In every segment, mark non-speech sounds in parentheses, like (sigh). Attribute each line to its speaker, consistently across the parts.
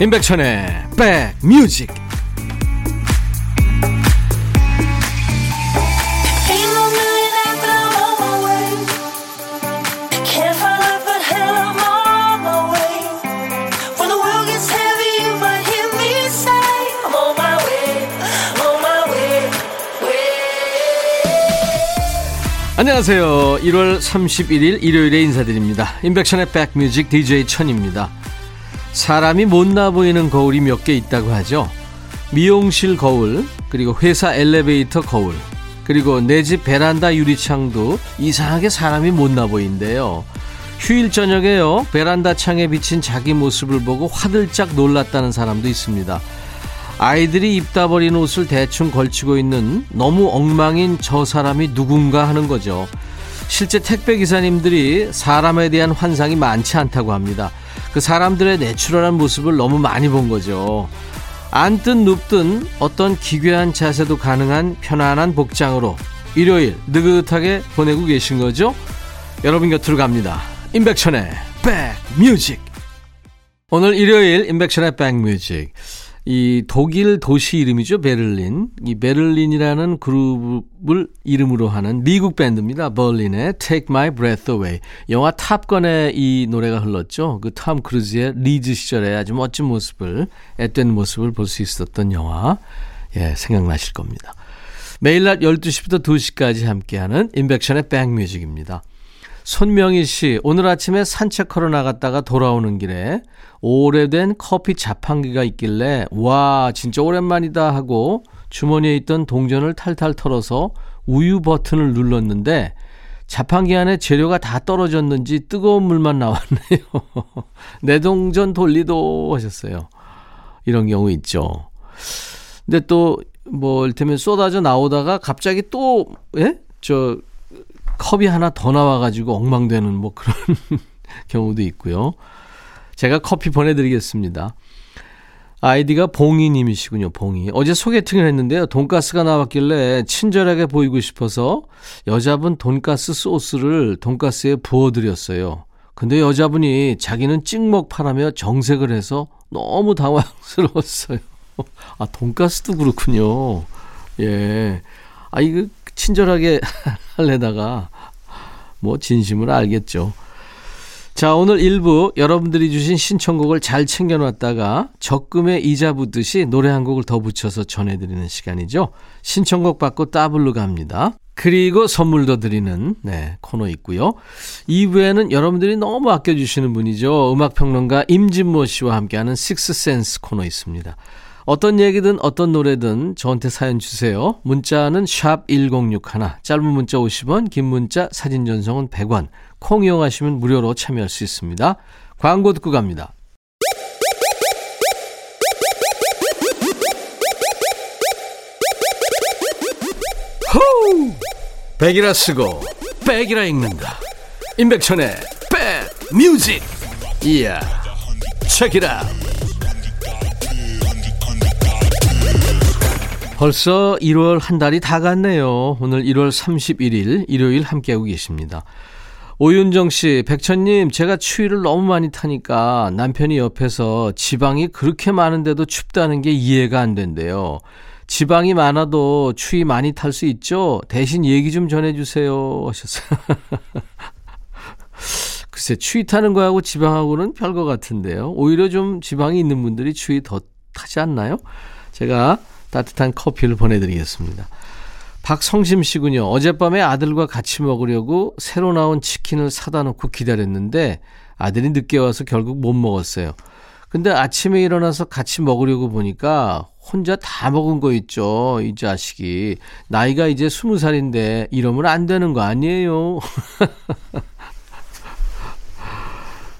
Speaker 1: 임백천의 백뮤직 안녕하세요. 1월 31일 일요일에 인사드립니다. 임백천의 백뮤직 DJ 천입니다. 사람이 못나 보이는 거울이 몇 개 있다고 하죠. 미용실 거울, 그리고 회사 엘리베이터 거울, 그리고 내 집 베란다 유리창도 이상하게 사람이 못나 보인대요. 휴일 저녁에요. 베란다 창에 비친 자기 모습을 보고 화들짝 놀랐다는 사람도 있습니다. 아이들이 입다 버린 옷을 대충 걸치고 있는 너무 엉망인 저 사람이 누군가 하는 거죠. 실제 택배 기사님들이 사람에 대한 환상이 많지 않다고 합니다. 그 사람들의 내추럴한 모습을 너무 많이 본 거죠. 앉든 눕든 어떤 기괴한 자세도 가능한 편안한 복장으로 일요일 느긋하게 보내고 계신 거죠? 여러분 곁으로 갑니다. 임백천의 백뮤직. 오늘 일요일 임백천의 백뮤직. 이 독일 도시 이름이죠. 베를린. 이 베를린이라는 그룹을 이름으로 하는 미국 밴드입니다. 벌린의 Take My Breath Away. 영화 탑건에 이 노래가 흘렀죠. 그 톰 크루즈의 리즈 시절에 아주 멋진 모습을, 앳된 모습을 볼 수 있었던 영화. 예, 생각나실 겁니다. 매일 낮 12시부터 2시까지 함께하는 임백천의 백뮤직입니다. 손명희 씨, 오늘 아침에 산책하러 나갔다가 돌아오는 길에 오래된 커피 자판기가 있길래 와 진짜 오랜만이다 하고 주머니에 있던 동전을 탈탈 털어서 우유 버튼을 눌렀는데 자판기 안에 재료가 다 떨어졌는지 뜨거운 물만 나왔네요. (laughs) 내 동전 돌리도 하셨어요. 이런 경우 있죠. 근데 또뭐 이를테면 쏟아져 나오다가 갑자기 또 예? 저 컵이 하나 더 나와가지고 엉망되는 뭐 그런 (laughs) 경우도 있고요. 제가 커피 보내드리겠습니다. 아이디가 봉이님이시군요, 봉이. 어제 소개팅을 했는데요. 돈가스가 나왔길래 친절하게 보이고 싶어서 여자분 돈가스 소스를 돈가스에 부어드렸어요. 근데 여자분이 자기는 찍먹파라며 정색을 해서 너무 당황스러웠어요. (laughs) 아, 돈가스도 그렇군요. 예. 아, 이거 친절하게 (laughs) 할래다가 뭐 진심을 알겠죠. 자, 오늘 일부 여러분들이 주신 신청곡을 잘 챙겨놨다가 적금에 이자 붙듯이 노래 한 곡을 더 붙여서 전해드리는 시간이죠. 신청곡 받고 따블로 갑니다. 그리고 선물도 드리는 네, 코너 있고요. 2부에는 여러분들이 너무 아껴주시는 분이죠. 음악평론가 임진모 씨와 함께하는 식스센스 코너 있습니다. 어떤 얘기든 어떤 노래든 저한테 사연 주세요. 문자는 샵 1061, 짧은 문자 50원, 긴 문자 사진 전송은 100원. 콩 이용하시면 무료로 참여할 수 있습니다. 광고 듣고 갑니다. 호우! 백이라 쓰고 백이라 읽는다. 임백천의 백 뮤직. 이야. 책이라. 벌써 1월 한 달이 다 갔네요. 오늘 1월 31일 일요일 함께하고 계십니다. 오윤정 씨, 백천님, 제가 추위를 너무 많이 타니까 남편이 옆에서 지방이 그렇게 많은데도 춥다는 게 이해가 안 된대요. 지방이 많아도 추위 많이 탈 수 있죠? 대신 얘기 좀 전해주세요. 하셨어요. (laughs) 글쎄, 추위 타는 거하고 지방하고는 별거 같은데요. 오히려 좀 지방이 있는 분들이 추위 더 타지 않나요? 제가 따뜻한 커피를 보내드리겠습니다. 박성심 씨군요. 어젯밤에 아들과 같이 먹으려고 새로 나온 치킨을 사다 놓고 기다렸는데 아들이 늦게 와서 결국 못 먹었어요. 근데 아침에 일어나서 같이 먹으려고 보니까 혼자 다 먹은 거 있죠. 이 자식이. 나이가 이제 스무 살인데 이러면 안 되는 거 아니에요. (laughs)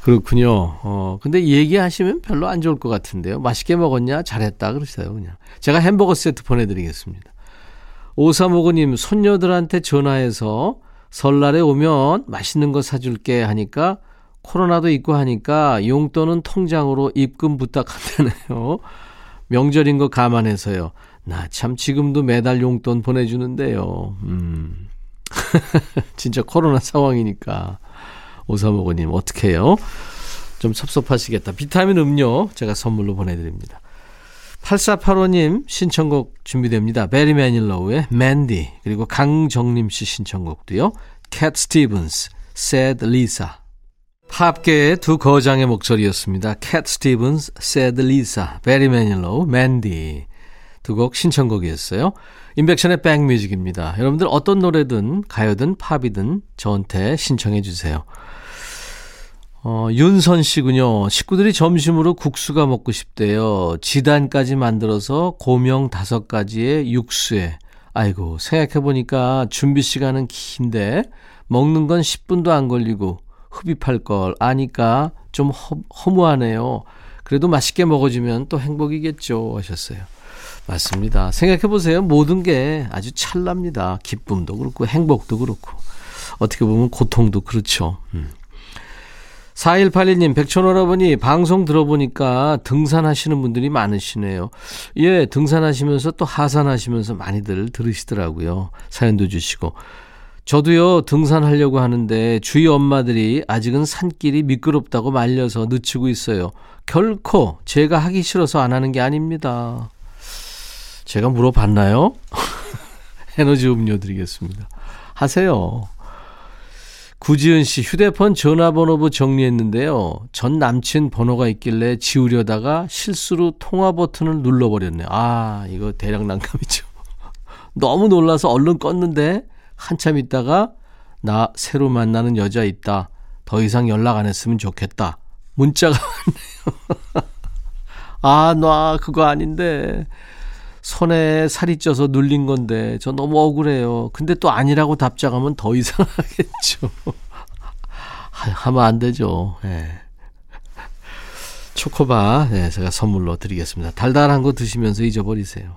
Speaker 1: 그렇군요. 어, 근데 얘기하시면 별로 안 좋을 것 같은데요. 맛있게 먹었냐? 잘했다. 그러세요, 그냥. 제가 햄버거 세트 보내드리겠습니다. 오사모고님, 손녀들한테 전화해서 설날에 오면 맛있는 거 사줄게 하니까 코로나도 있고 하니까 용돈은 통장으로 입금 부탁한다네요. 명절인 거 감안해서요. 나 참 지금도 매달 용돈 보내주는데요. 음. (laughs) 진짜 코로나 상황이니까. 오사모고님, 어떡해요? 좀 섭섭하시겠다. 비타민 음료 제가 선물로 보내드립니다. 8485님 신청곡 준비됩니다. 베리 매닐로우의 맨디 그리고 강정림 씨 신청곡도요. 캣 스티븐스, Sad Lisa 팝계의 두 거장의 목소리였습니다. 캣 스티븐스, Sad Lisa, 베리 매닐로우, 맨디 두 곡 신청곡이었어요. 임백천의 백뮤직입니다. 여러분들 어떤 노래든 가요든 팝이든 저한테 신청해 주세요. 어, 윤선 씨군요. 식구들이 점심으로 국수가 먹고 싶대요. 지단까지 만들어서 고명 다섯 가지의 육수에. 아이고, 생각해보니까 준비 시간은 긴데, 먹는 건 10분도 안 걸리고, 흡입할 걸 아니까 좀 허, 허무하네요. 그래도 맛있게 먹어주면 또 행복이겠죠. 하셨어요. 맞습니다. 생각해보세요. 모든 게 아주 찰납니다. 기쁨도 그렇고, 행복도 그렇고. 어떻게 보면 고통도 그렇죠. 음. 4181님, 백천오라버니, 방송 들어보니까 등산하시는 분들이 많으시네요. 예, 등산하시면서 또 하산하시면서 많이들 들으시더라고요. 사연도 주시고. 저도요, 등산하려고 하는데 주위 엄마들이 아직은 산길이 미끄럽다고 말려서 늦추고 있어요. 결코 제가 하기 싫어서 안 하는 게 아닙니다. 제가 물어봤나요? (laughs) 에너지 음료 드리겠습니다. 하세요. 구지은 씨 휴대폰 전화번호부 정리했는데요. 전 남친 번호가 있길래 지우려다가 실수로 통화 버튼을 눌러버렸네요. 아, 이거 대략 난감이죠. (laughs) 너무 놀라서 얼른 껐는데 한참 있다가 나 새로 만나는 여자 있다. 더 이상 연락 안 했으면 좋겠다. 문자가 (laughs) 왔네요. 아, 놔. 그거 아닌데. 손에 살이 쪄서 눌린 건데 저 너무 억울해요. 근데 또 아니라고 답장하면 더 이상하겠죠. (laughs) 하면 안 되죠. 네. 초코바 네, 제가 선물로 드리겠습니다. 달달한 거 드시면서 잊어버리세요.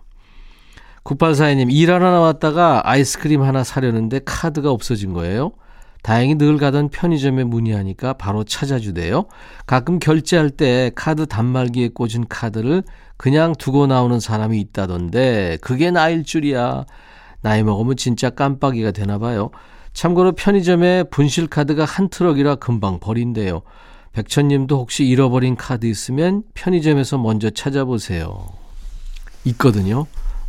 Speaker 1: 9842님 일하러 나왔다가 아이스크림 하나 사려는데 카드가 없어진 거예요. 다행히 늘 가던 편의점에 문의하니까 바로 찾아주대요. 가끔 결제할 때 카드 단말기에 꽂은 카드를 그냥 두고 나오는 사람이 있다던데 그게 나일 줄이야. 나이 먹으면 진짜 깜빡이가 되나 봐요. 참고로 편의점에 분실 카드가 한 트럭이라 금방 버린대요. 백천님도 혹시 잃어버린 카드 있으면 편의점에서 먼저 찾아보세요. 있거든요.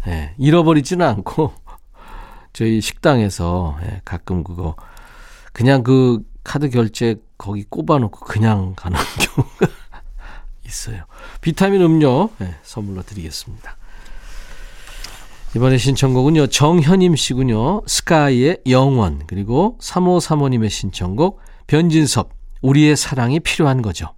Speaker 1: 네, 잃어버리지는 않고 (laughs) 저희 식당에서 네, 가끔 그거 그냥 그 카드 결제 거기 꼽아놓고 그냥 가는 (laughs) 경우가 있어요. 비타민 음료 네, 선물로 드리겠습니다. 이번에 신청곡은요. 정현임 씨군요. 스카이의 영원 그리고 3호 사모님의 신청곡 변진섭 우리의 사랑이 필요한 거죠.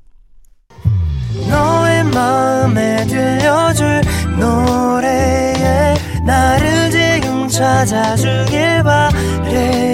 Speaker 1: 너의 마음에 들려줄 노래에 나를 지금 찾아주길 바래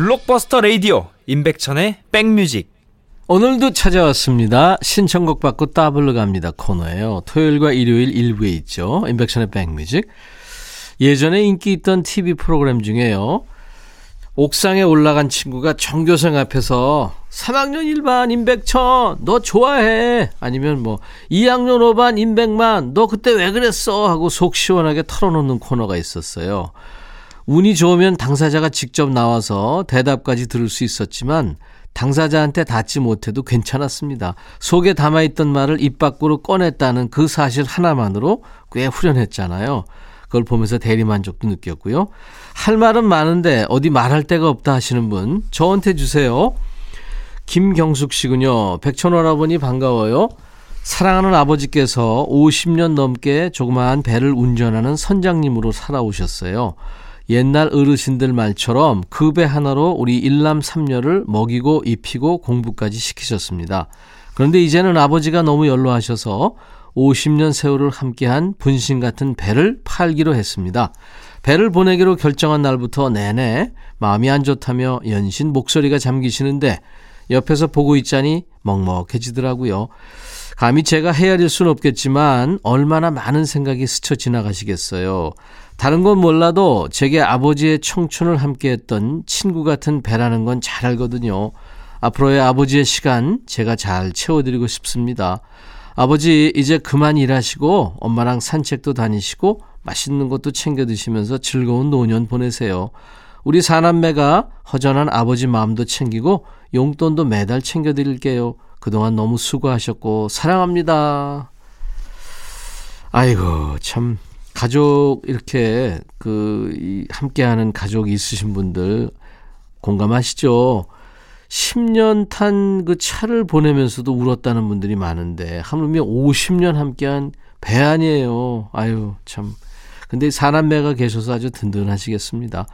Speaker 1: 블록버스터 레이디오 임백천의 백뮤직 오늘도 찾아왔습니다. 신청곡 받고 따블로 갑니다 코너예요. 토요일과 일요일 일부에 있죠. 인백션의 백뮤직. 예전에 인기 있던 TV 프로그램 중에요. 옥상에 올라간 친구가 전교생 앞에서 3학년 1반 임백천 너 좋아해 아니면 뭐 2학년 5반 임백만 너 그때 왜 그랬어 하고 속 시원하게 털어놓는 코너가 있었어요. 운이 좋으면 당사자가 직접 나와서 대답까지 들을 수 있었지만 당사자한테 닿지 못해도 괜찮았습니다. 속에 담아있던 말을 입 밖으로 꺼냈다는 그 사실 하나만으로 꽤 후련했잖아요. 그걸 보면서 대리만족도 느꼈고요. 할 말은 많은데 어디 말할 데가 없다 하시는 분 저한테 주세요. 김경숙 씨군요. 백천원아버니 반가워요. 사랑하는 아버지께서 50년 넘게 조그마한 배를 운전하는 선장님으로 살아오셨어요. 옛날 어르신들 말처럼 그 배 하나로 우리 일남 삼녀를 먹이고 입히고 공부까지 시키셨습니다. 그런데 이제는 아버지가 너무 연로하셔서 50년 세월을 함께한 분신 같은 배를 팔기로 했습니다. 배를 보내기로 결정한 날부터 내내 마음이 안 좋다며 연신 목소리가 잠기시는데 옆에서 보고 있자니 먹먹해지더라고요. 감히 제가 헤아릴 순 없겠지만 얼마나 많은 생각이 스쳐 지나가시겠어요. 다른 건 몰라도 제게 아버지의 청춘을 함께했던 친구 같은 배라는 건 잘 알거든요. 앞으로의 아버지의 시간 제가 잘 채워드리고 싶습니다. 아버지 이제 그만 일하시고 엄마랑 산책도 다니시고 맛있는 것도 챙겨 드시면서 즐거운 노년 보내세요. 우리 사남매가 허전한 아버지 마음도 챙기고 용돈도 매달 챙겨 드릴게요. 그동안 너무 수고하셨고 사랑합니다. 아이고 참 가족 이렇게 그 함께하는 가족이 있으신 분들 공감하시죠? 10년 탄 그 차를 보내면서도 울었다는 분들이 많은데 하물며 50년 함께한 배 아니에요. 아유 참. 근데 사남매가 계셔서 아주 든든하시겠습니다.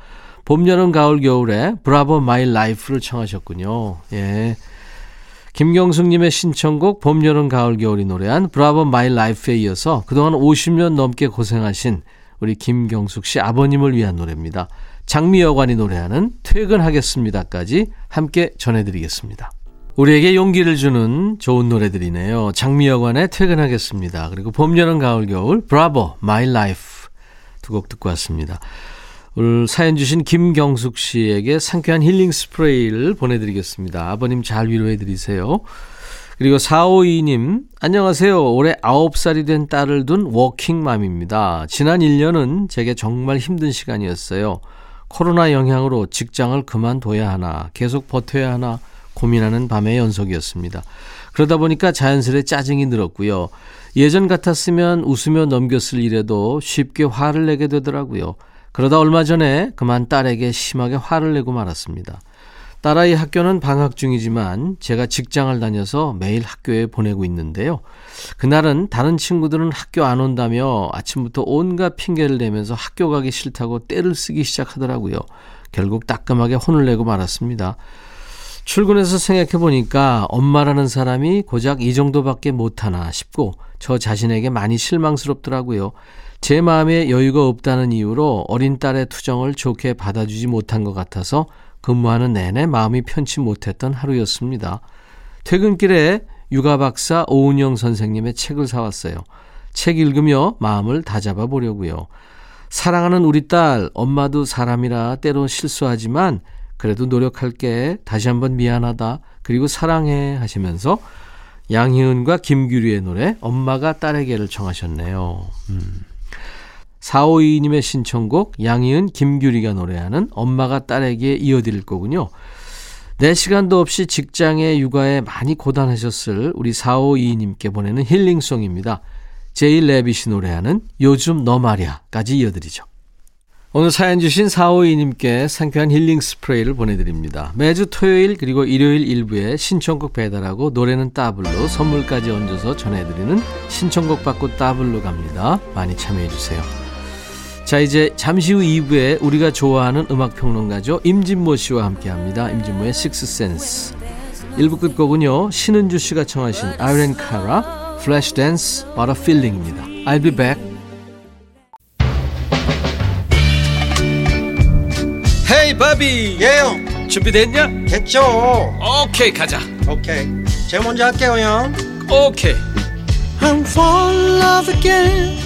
Speaker 1: 봄, 여름, 가을, 겨울에 Bravo My Life를 청하셨군요. 예. 김경숙님의 신청곡 봄, 여름, 가을, 겨울이 노래한 Bravo My Life에 이어서 그동안 50년 넘게 고생하신 우리 김경숙 씨 아버님을 위한 노래입니다. 장미여관이 노래하는 퇴근하겠습니다까지 함께 전해드리겠습니다. 우리에게 용기를 주는 좋은 노래들이네요. 장미여관의 퇴근하겠습니다. 그리고 봄, 여름, 가을, 겨울, Bravo, My Life 두 곡 듣고 왔습니다. 오늘 사연 주신 김경숙 씨에게 상쾌한 힐링 스프레이를 보내드리겠습니다. 아버님 잘 위로해드리세요. 그리고 452님, 안녕하세요. 올해 9살이 된 딸을 둔 워킹맘입니다. 지난 1년은 제게 정말 힘든 시간이었어요. 코로나 영향으로 직장을 그만둬야 하나, 계속 버텨야 하나 고민하는 밤의 연속이었습니다. 그러다 보니까 자연스레 짜증이 늘었고요. 예전 같았으면 웃으며 넘겼을 일에도 쉽게 화를 내게 되더라고요. 그러다 얼마 전에 그만 딸에게 심하게 화를 내고 말았습니다. 딸아이 학교는 방학 중이지만 제가 직장을 다녀서 매일 학교에 보내고 있는데요. 그날은 다른 친구들은 학교 안 온다며 아침부터 온갖 핑계를 대면서 학교 가기 싫다고 떼를 쓰기 시작하더라고요. 결국 따끔하게 혼을 내고 말았습니다. 출근해서 생각해 보니까 엄마라는 사람이 고작 이 정도밖에 못하나 싶고 저 자신에게 많이 실망스럽더라고요. 제 마음에 여유가 없다는 이유로 어린 딸의 투정을 좋게 받아주지 못한 것 같아서 근무하는 내내 마음이 편치 못했던 하루였습니다. 퇴근길에 육아 박사 오은영 선생님의 책을 사왔어요. 책 읽으며 마음을 다잡아 보려고요. 사랑하는 우리 딸, 엄마도 사람이라 때론 실수하지만 그래도 노력할게. 다시 한번 미안하다. 그리고 사랑해 하시면서 양희은과 김규리의 노래 엄마가 딸에게를 청하셨네요. 음. 452님의 신청곡 양희은 김규리가 노래하는 엄마가 딸에게 이어드릴 거군요. 4시간도 없이 직장에 육아에 많이 고단하셨을 우리 452님께 보내는 힐링송입니다. 제일 레빗이 노래하는 요즘 너 말야까지 이어드리죠. 오늘 사연 주신 452님께 상쾌한 힐링 스프레이를 보내드립니다. 매주 토요일 그리고 일요일 일부에 신청곡 배달하고 노래는 따블로 선물까지 얹어서 전해드리는 신청곡 받고 따블로 갑니다. 많이 참여해주세요. 자, 이제 잠시 후 2부에 우리가 좋아하는 음악평론가죠. 임진모 씨와 함께 합니다. 임진모의 식스센스. 1부 끝곡은요. 신은주 씨가 청하신 아이린 카라, Flashdance, What a Feeling입니다. I'll be back. Hey 바비
Speaker 2: 예영
Speaker 1: 준비됐냐?
Speaker 2: 됐죠
Speaker 1: 오케이 가자
Speaker 2: 오케이 제가 먼저 할게요 형
Speaker 1: 오케이
Speaker 2: I'm fall in love again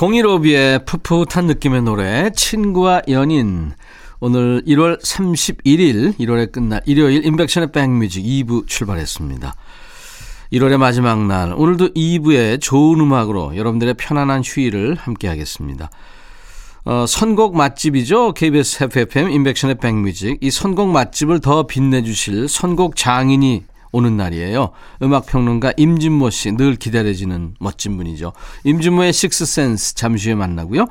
Speaker 1: 015B의 풋풋한 느낌의 노래 친구와 연인 오늘 1월 31일 1월에 끝날 일요일 인백션의 백뮤직 2부 출발했습니다. 1월의 마지막 날 오늘도 2부에 좋은 음악으로 여러분들의 편안한 휴일을 함께 하겠습니다. 어, 선곡 맛집이죠. KBS FFM 인백션의 백뮤직 이 선곡 맛집을 더 빛내주실 선곡 장인이 오는 날이에요. 음악평론가 임진모 씨 늘 기다려지는 멋진 분이죠. 임진모의 식스센스 잠시 후에 만나고요.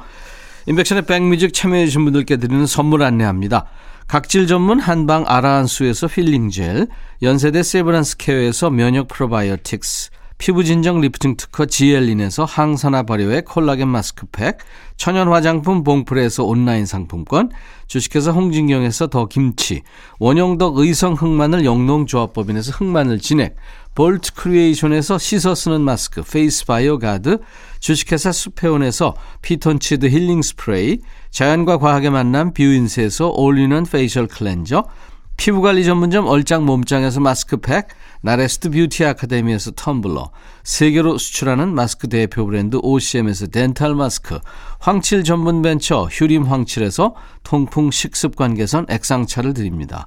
Speaker 1: 임백천의 백뮤직 참여해주신 분들께 드리는 선물 안내합니다. 각질 전문 한방 아라한수에서 힐링 젤, 연세대 세브란스 케어에서 면역 프로바이오틱스, 피부 진정 리프팅 특허 지엘린에서 항산화 발효의 콜라겐 마스크팩, 천연 화장품 봉프레에서 온라인 상품권, 주식회사 홍진경에서 더 김치, 원형덕 의성 흑마늘 영농조합법인에서 흑마늘 진액, 볼트 크리에이션에서 씻어 쓰는 마스크 페이스 바이오 가드, 주식회사 수페온에서 피톤치드 힐링 스프레이, 자연과 과학의 만남 뷰인스에서 올리는 페이셜 클렌저, 피부관리 전문점 얼짱 몸짱에서 마스크팩, 나레스트 뷰티 아카데미에서 텀블러, 세계로 수출하는 마스크 대표 브랜드 OCM에서 덴탈 마스크, 황칠 전문 벤처 휴림 황칠에서 통풍 식습관 개선 액상차를 드립니다.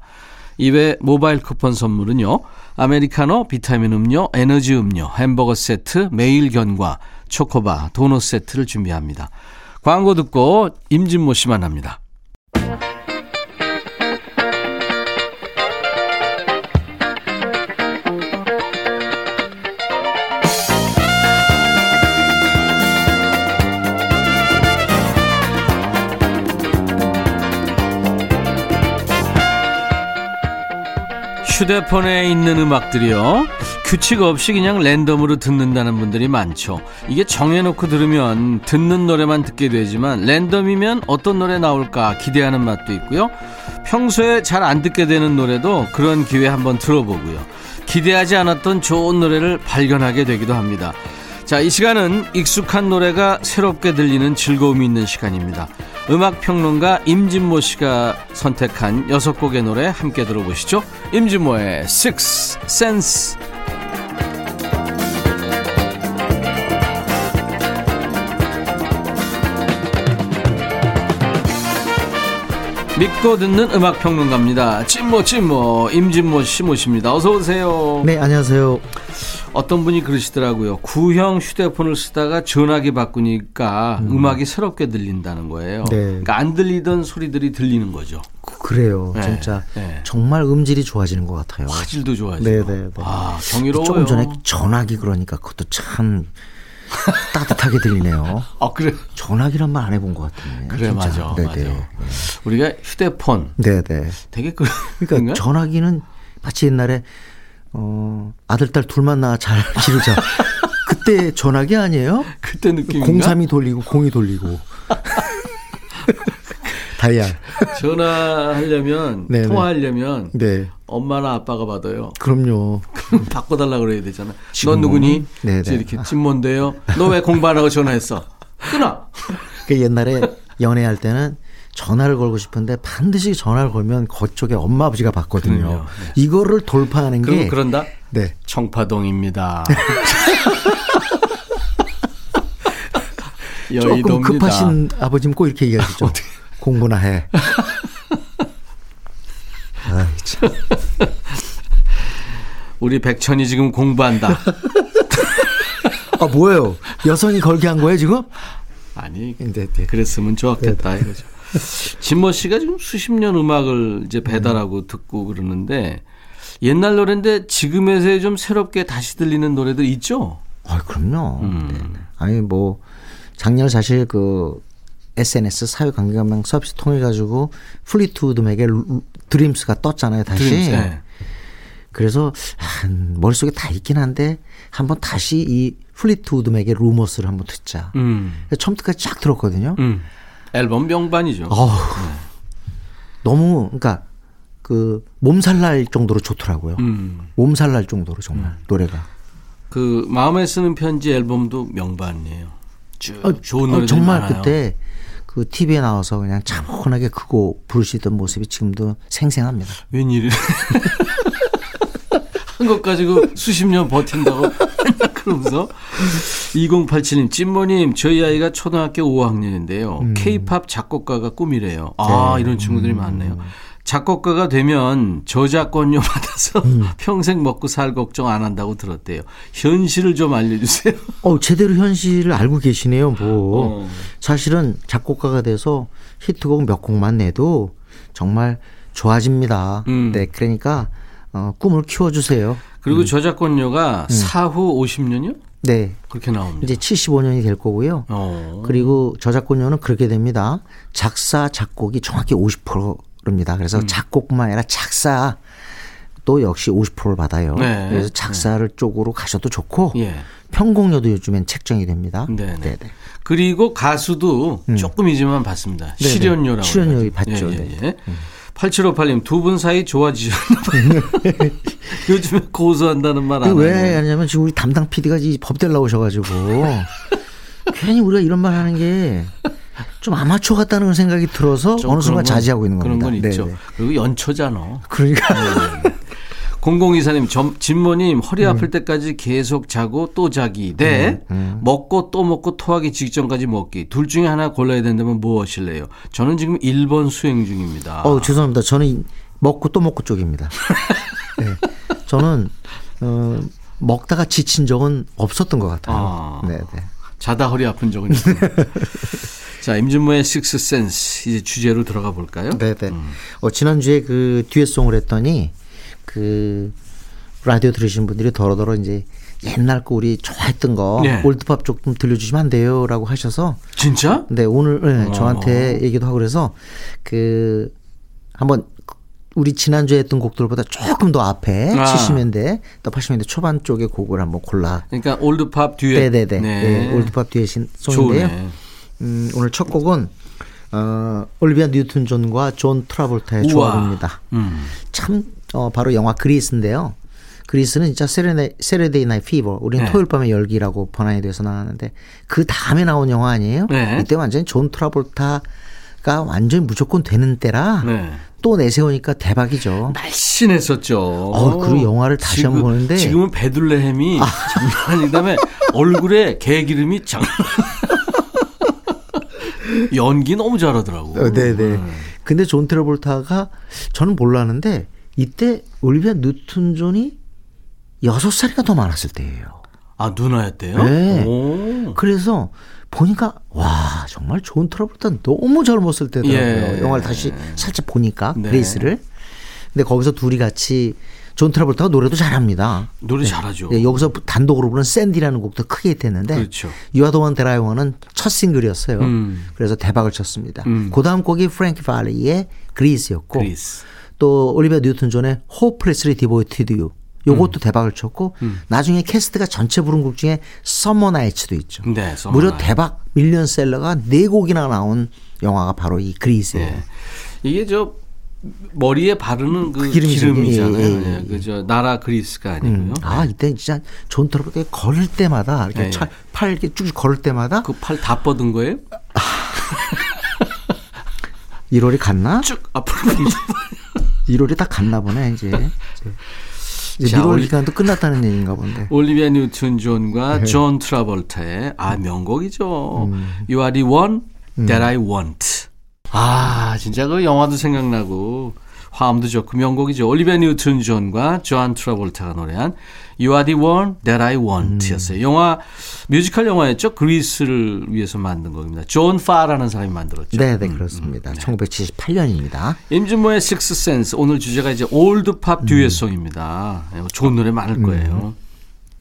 Speaker 1: 이외 모바일 쿠폰 선물은요. 아메리카노, 비타민 음료, 에너지 음료, 햄버거 세트, 매일 견과, 초코바, 도넛 세트를 준비합니다. 광고 듣고 임진모 씨만 합니다. 휴대폰에 있는 음악들이요. 규칙 없이 그냥 랜덤으로 듣는다는 분들이 많죠. 이게 정해놓고 들으면 듣는 노래만 듣게 되지만 랜덤이면 어떤 노래 나올까 기대하는 맛도 있고요. 평소에 잘 안 듣게 되는 노래도 그런 기회 한번 들어보고요. 기대하지 않았던 좋은 노래를 발견하게 되기도 합니다. 자, 이 시간은 익숙한 노래가 새롭게 들리는 즐거움이 있는 시간입니다. 음악 평론가 임진모 씨가 선택한 여섯 곡의 노래 함께 들어보시죠. 임진모의 Six Sense. 믿고 듣는 음악 평론가입니다. 찐모 찐모 임진모 씨 모십니다. 어서 오세요.
Speaker 3: 네, 안녕하세요.
Speaker 1: 어떤 분이 그러시더라고요. 구형 휴대폰을 쓰다가 전화기 바꾸니까 음. 악이 새롭게 들린다는 거예요. 네. 그러니까 안 들리던 소리들이 들리는 거죠.
Speaker 3: 그래요. 네. 진짜 네. 정말 음질이 좋아지는 것 같아요.
Speaker 1: 화질도 좋아지고. 네, 네, 네. 아, 경이로워요.
Speaker 3: 조금 전에 전화기 그러니까 그것도 참 (laughs) 따뜻하게 들리네요.
Speaker 1: 아, 그래.
Speaker 3: 전화기란 말 안 해본 것 같은데.
Speaker 1: 그래, 진짜. 맞아. 네네. 맞아. 네. 우리가 휴대폰. 네네. 되게 그.
Speaker 3: 그러니까 전화기는 마치 옛날에 어, 아들, 딸 둘만 낳아 잘 (laughs) 기르자. 그때 전화기 아니에요?
Speaker 1: 그때 느낌.
Speaker 3: 03이 돌리고, 0이 돌리고. (laughs) 다이얼.
Speaker 1: 전화하려면, 네네. 통화하려면, 네. 엄마나 아빠가 받아요.
Speaker 3: 그럼요.
Speaker 1: 바꿔달라고 그래야 되잖아. 넌 누구니? 네네. 이렇게 진몬데요. 너 왜 공부 안 하고 전화했어? 끊어!
Speaker 3: 그 옛날에 연애할 때는 전화를 걸고 싶은데 반드시 전화를 걸면 그쪽에 엄마 아버지가 받거든요. 네. 이거를 돌파하는 게
Speaker 1: 그런다. 네. 청파동입니다. (laughs)
Speaker 3: 조금 급하신 아버지는 꼭 이렇게 얘기하시죠. (laughs) 공부나 해. (laughs)
Speaker 1: 아이, 참. 우리 백천이 지금 공부한다.
Speaker 3: 아 뭐예요? 여성이 걸게 한 거예요 지금?
Speaker 1: 아니, 근데 네, 네. 그랬으면 좋았겠다 네. 이거죠. (laughs) 진모 씨가 지금 수십 년 음악을 이제 배달하고 음. 듣고 그러는데 옛날 노래인데 지금에서 좀 새롭게 다시 들리는 노래들 있죠?
Speaker 3: 아, 그럼요. 음. 네. 아니 뭐 작년 사실 그 SNS 사회관계망 서비스 통해 가지고 플리트우드 맥의 Dreams가 떴잖아요, 다시. Dreams, 네. 그래서 한 머릿속에 다 있긴 한데 한번 다시 이 플리트우드 맥의 Rumours를 한번 듣자. 음. 처음부터 쫙 들었거든요. 음.
Speaker 1: 앨범 명반이죠. 어, 네.
Speaker 3: 너무 그러니까 그 몸살 날 정도로 좋더라고요. 음. 몸살 날 정도로 정말 음. 노래가.
Speaker 1: 그 마음에 쓰는 편지 앨범도 명반이에요. 쭉 어, 좋은 노래 어,
Speaker 3: 정말
Speaker 1: 많아요.
Speaker 3: 그때 그 TV에 나와서 그냥 차분하게 크고 부르시던 모습이 지금도 생생합니다.
Speaker 1: 웬일이? 한것 가지고 수십 년 버틴다고 그러면서 2087님 찐모님 저희 아이가 초등학교 5학년인데요. 케이팝 음. 작곡가가 꿈이래요. 아 네. 이런 친구들이 음. 많네요. 작곡가가 되면 저작권료 (laughs) 받아서 음. 평생 먹고 살 걱정 안 한다고 들었대요. 현실을 좀 알려주세요.
Speaker 3: 어, 제대로 현실을 알고 계시네요. 뭐 어. 사실은 작곡가가 돼서 히트곡 몇 곡만 내도 정말 좋아집니다. 음. 네, 그러니까 어, 꿈을 키워주세요.
Speaker 1: 그리고 음. 저작권료가 음. 사후 50년이요?
Speaker 3: 네.
Speaker 1: 그렇게 나옵니다.
Speaker 3: 이제 75년이 될 거고요.
Speaker 1: 어.
Speaker 3: 그리고 저작권료는 그렇게 됩니다. 작사 작곡이 정확히 50%입니다. 그래서
Speaker 1: 음.
Speaker 3: 작곡뿐만 아니라 작사 또 역시 50%를 받아요.
Speaker 1: 네.
Speaker 3: 그래서 작사를 쪽으로 가셔도 좋고
Speaker 1: 예.
Speaker 3: 편곡료도 요즘엔 책정이 됩니다.
Speaker 1: 네네.
Speaker 3: 네네.
Speaker 1: 그리고 가수도 조금이지만 받습니다.
Speaker 3: 네네. 출연료
Speaker 1: 해가지고.
Speaker 3: 받죠.
Speaker 1: 예,
Speaker 3: 네.
Speaker 1: 예, 예. 8758님 두 분 사이 좋아지셨나봐요. (laughs) 요즘에 고소한다는 말안
Speaker 3: 이거 왜. 하냐면 지금 우리 담당 PD가 이 법대 나오셔가지고 괜히 우리가 이런 말 하는 게 좀 아마추어 같다는 생각이 들어서
Speaker 1: 좀
Speaker 3: 어느 순간
Speaker 1: 건-
Speaker 3: 자제하고 있는 겁니다.
Speaker 1: 그런 건 있죠.
Speaker 3: 네네.
Speaker 1: 그리고 연초잖아.
Speaker 3: 그러니까
Speaker 1: 공공이사님, 점- 진모님 허리 아플 때까지 계속 자고 또 자기 대 먹고 또 먹고 토하기 직전까지 먹기 둘 중에 하나 골라야 된다면 무엇일래요? 저는 지금 1번 수행 중입니다.
Speaker 3: 어 죄송합니다. 저는 먹고 또 먹고 쪽입니다. (laughs) 네. 저는 어, 먹다가 지친 적은 없었던 것 같아요.
Speaker 1: 아.
Speaker 3: 네, 네.
Speaker 1: 자다 허리 아픈 적은 있어요. (laughs) 자, 임준모의 식스 센스 이제 주제로 들어가 볼까요?
Speaker 3: 네, 네. 어, 지난주에 그 듀엣송을 했더니 그 라디오 들으신 분들이 더러더러 이제 옛날 거 우리 좋아했던 거
Speaker 1: 네.
Speaker 3: 올드팝 조금 들려주시면 안 돼요라고 하셔서
Speaker 1: 진짜?
Speaker 3: 네 오늘 네,
Speaker 1: 어.
Speaker 3: 저한테 얘기도 하고 그래서 그 한번 우리 지난주에 했던 곡들보다 조금 더 앞에
Speaker 1: 아.
Speaker 3: 70년대 또 80년대 초반 쪽의 곡을 한번 골라
Speaker 1: 그러니까 old pop 듀엣.
Speaker 3: 네네네 네, old pop 듀엣인 song인데요.
Speaker 1: 좋네.
Speaker 3: 음, 오늘 첫 곡은 어, 올리비아 뉴튼 존과 존 트라볼타의
Speaker 1: 우와.
Speaker 3: 조합입니다.
Speaker 1: 음.
Speaker 3: 참 어, 바로 영화 Grease인데요. Grease는 진짜 Saturday, Saturday Night Fever. 우리는
Speaker 1: 네.
Speaker 3: 토요일 밤의 열기라고 번안이 돼서 나왔는데 그 다음에 나온 영화 아니에요?
Speaker 1: 네.
Speaker 3: 이때 완전히 존 트라볼타가 완전히 무조건 되는 때라
Speaker 1: 네.
Speaker 3: 또 내세우니까 대박이죠.
Speaker 1: 날씬했었죠.
Speaker 3: 어, 그리고 영화를 다시 한번 보는데. 아.
Speaker 1: 지금은 배둘레햄이 장난 아니 그다음에 얼굴에 개 기름이 장난 연기 너무 잘하더라고.
Speaker 3: 어, 네네. 근데 존 트라볼타가 저는 몰랐는데 이때 올리비아 뉴튼 존이 여섯 살이가 더 많았을 때예요.
Speaker 1: 아 누나였대요?
Speaker 3: 네.
Speaker 1: 오.
Speaker 3: 그래서 보니까 와 정말 존 트라볼타 너무 젊었을 때더라고요.
Speaker 1: 예.
Speaker 3: 영화를 다시 살짝 보니까
Speaker 1: 네.
Speaker 3: Grease를. 근데 거기서 둘이 같이 존 트라볼타가 노래도 잘합니다.
Speaker 1: 노래 잘하죠.
Speaker 3: 예, 여기서 단독으로 부른 Sandy라는 곡도 크게 히트했는데
Speaker 1: 그렇죠.
Speaker 3: 유아도원 데라이원은 첫 싱글이었어요.
Speaker 1: 음.
Speaker 3: 그래서 대박을 쳤습니다.
Speaker 1: 음.
Speaker 3: 그 다음 곡이 프랭키 발리의 Grease였고
Speaker 1: Grease.
Speaker 3: 또 올리비아 뉴튼 존의 Hopelessly Devoted to You 요것도
Speaker 1: 음.
Speaker 3: 대박을 쳤고 나중에 캐스트가 전체 부른 곡 중에 Summer Nights도 있죠.
Speaker 1: 네, Summer
Speaker 3: 무려
Speaker 1: Nights.
Speaker 3: 대박 밀리언셀러가 네 곡이나 나온 영화가 바로 이 Grease예요.
Speaker 1: 예. 이게 저 머리에 바르는 그
Speaker 3: 기름이죠.
Speaker 1: 기름이잖아요.
Speaker 3: 예, 예, 예.
Speaker 1: 그저 나라 그리스가 아니고요.
Speaker 3: 음. 아 이때 진짜 존 트라볼타 걸을 때마다 이렇게
Speaker 1: 예,
Speaker 3: 차- 팔 이렇게 쭉 걸을 때마다
Speaker 1: 그 팔 다 뻗은 거예요? (laughs)
Speaker 3: 1월이 갔나?
Speaker 1: 쭉 앞으로
Speaker 3: 1월이 다 갔나 보네 이제. (laughs) 이제
Speaker 1: 자,
Speaker 3: 1월
Speaker 1: 올리-
Speaker 3: 기간도 끝났다는 얘기인가 본데.
Speaker 1: 올리비아 뉴튼 존과
Speaker 3: 네.
Speaker 1: 존 트라볼타의 아 명곡이죠.
Speaker 3: 음.
Speaker 1: You are the one that I want. 아 진짜 그 영화도 생각나고 화음도 좋고 명곡이죠. 올리비아 뉴튼 존과 존 트라볼타가 노래한 You are the one that I want였어요.
Speaker 3: 음.
Speaker 1: 영화 뮤지컬 영화였죠. Grease를 위해서 만든 곡입니다. 존 파라는 사람이 만들었죠.
Speaker 3: 네, 네 그렇습니다. 1978년입니다.
Speaker 1: 임진모의 Six Sense 오늘 주제가 이제 old pop 듀엣 song입니다. 예, 좋은 노래 많을
Speaker 3: 음.
Speaker 1: 거예요.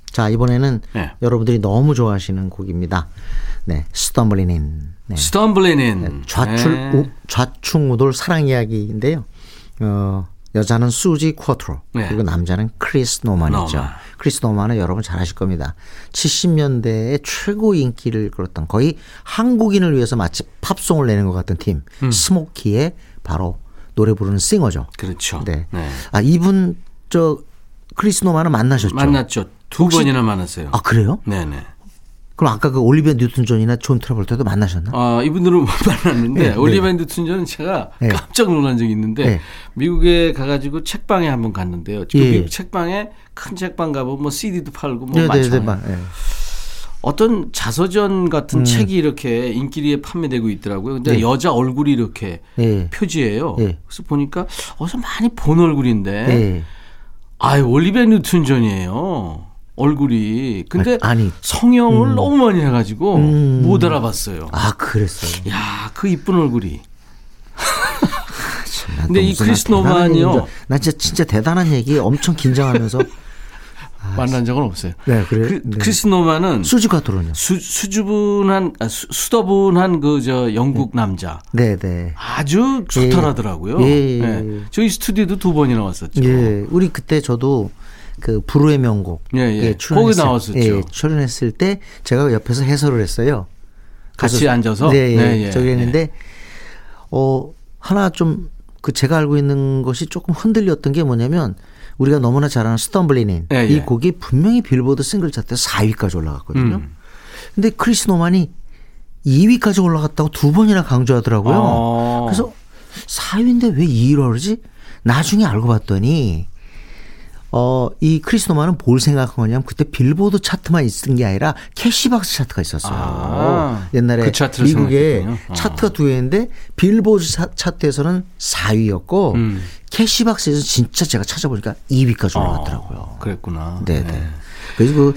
Speaker 3: 자 이번에는
Speaker 1: 네.
Speaker 3: 여러분들이 너무 좋아하시는 곡입니다. 네, Stumblin' In. 네.
Speaker 1: Stumblin' In은
Speaker 3: 좌출
Speaker 1: 네.
Speaker 3: 우, 좌충우돌 사랑 이야기인데요. 어, 여자는 수지 콰트로
Speaker 1: 네.
Speaker 3: 그리고 남자는 크리스 노만이죠.
Speaker 1: 노만.
Speaker 3: 크리스 노만은 여러분 잘 아실 겁니다. 70년대에 최고 인기를 끌었던 거의 한국인을 위해서 마치 팝송을 내는 것 같은 팀
Speaker 1: 음.
Speaker 3: 스모키의 바로 노래 부르는 싱어죠.
Speaker 1: 그렇죠.
Speaker 3: 네.
Speaker 1: 네.
Speaker 3: 아 이분 저 크리스 노만은 만나셨죠?
Speaker 1: 만났죠. 두 번이나 만났어요.
Speaker 3: 아 그래요?
Speaker 1: 네네.
Speaker 3: 그럼 아까 그 올리비아 뉴튼 존이나 존 트라볼타도 만나셨나?
Speaker 1: 아, 이분들은 못 (laughs) 만났는데
Speaker 3: 네,
Speaker 1: 올리비아 뉴튼 존은 제가
Speaker 3: 네.
Speaker 1: 깜짝 놀란 적이 있는데
Speaker 3: 네.
Speaker 1: 미국에 가가지고 책방에 한번 갔는데요. 그
Speaker 3: 예.
Speaker 1: 미국 책방에 큰 책방 가보면 뭐 CD도 팔고 뭐
Speaker 3: 네, 네,
Speaker 1: 많잖아요.
Speaker 3: 네, 마- 네.
Speaker 1: 어떤 자서전 같은 책이 이렇게 인기리에 판매되고 있더라고요. 근데
Speaker 3: 음. 네.
Speaker 1: 여자 얼굴이 이렇게
Speaker 3: 네.
Speaker 1: 표지예요.
Speaker 3: 네.
Speaker 1: 그래서 보니까 어디서 많이 본 얼굴인데
Speaker 3: 네.
Speaker 1: 아, 올리비아 뉴튼 존이에요. 얼굴이. 근데
Speaker 3: 아, 아니.
Speaker 1: 성형을 너무 많이 해가지고
Speaker 3: 음.
Speaker 1: 못 알아봤어요.
Speaker 3: 아 그랬어요.
Speaker 1: 야, 그 이쁜 얼굴이.
Speaker 3: 난
Speaker 1: 근데 또이
Speaker 3: 무슨
Speaker 1: 크리스
Speaker 3: 대단한
Speaker 1: 노만이요.
Speaker 3: 얘기인 줄- 나 진짜 진짜 대단한 얘기 엄청 긴장하면서
Speaker 1: 아, (laughs) 만난 적은 없어요.
Speaker 3: 네, 그래. 그,
Speaker 1: 네. 크리스 노만은
Speaker 3: 수지 콰트로요.
Speaker 1: 수, 수줍은한 아, 수, 수더분한 그 저 영국 네. 남자.
Speaker 3: 네, 네.
Speaker 1: 아주 좋더라더라고요. 예, 예, 예. 저희 스튜디오도 두 번이나 왔었죠.
Speaker 3: 예. 우리 그때 저도 그 불후의 명곡
Speaker 1: 예, 예. 나왔었죠. 예,
Speaker 3: 출연했을 때 제가 옆에서 해설을 했어요.
Speaker 1: 같이 앉아서
Speaker 3: 네, 예, 네, 예, 저기 했는데 예. 어 하나 좀 그 제가 알고 있는 것이 조금 흔들렸던 게 뭐냐면 우리가 너무나 잘 아는 Stumblin' In 예, 이 예. 곡이 분명히 빌보드 싱글 차트 4위까지 올라갔거든요. 음. 근데 크리스 노만이 2위까지 올라갔다고 두 번이나 강조하더라고요. 어. 그래서 4위인데 왜 2위로 그러지? 나중에 알고 봤더니 어, 이 크리스노만은 뭘 생각한 거냐면 그때 빌보드 차트만 있은 게 아니라 캐시박스 차트가 있었어요. 아, 옛날에 그 미국에 아. 차트가 두 개인데 빌보드 차, 트에서는 4위였고 음. 캐시박스에서 진짜 제가 찾아보니까 2위까지 올라갔더라고요.
Speaker 1: 아, 그랬구나.
Speaker 3: 네네. 네. 그래서 그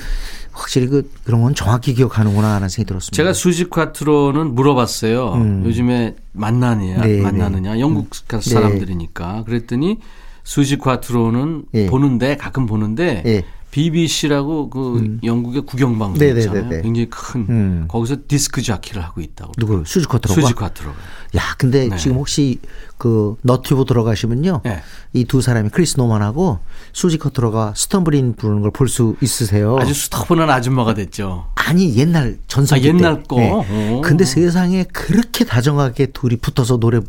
Speaker 3: 확실히 그 그런 건 정확히 기억하는구나 하는 생각이 들었습니다.
Speaker 1: 제가 수지 콰트로는 물어봤어요. 음. 요즘에 만나느냐 네, 네. 만나느냐 영국 음. 사람들이니까 그랬더니 수지 콰트로는 예. 보는데 가끔 보는데 예. BBC라고 그 음. 영국의 국영 방송 네, 네, 있잖아요. 네, 굉장히 큰 음. 거기서 디스크 자키를 하고 있다고.
Speaker 3: 누구? 수지 콰트로가?
Speaker 1: 수지 콰트로가.
Speaker 3: 야, 근데 네. 지금 혹시 그 너튜브 들어가시면요. 네. 이두 사람이 크리스 노만하고 수지 콰트로가 Stumblin' In 부르는 걸 볼 수 있으세요.
Speaker 1: 아주 스토분한 아줌마가 됐죠.
Speaker 3: 아니 옛날 전성
Speaker 1: 아, 옛날 거. 네.
Speaker 3: 근데 세상에 그렇게 다정하게 둘이 붙어서 노래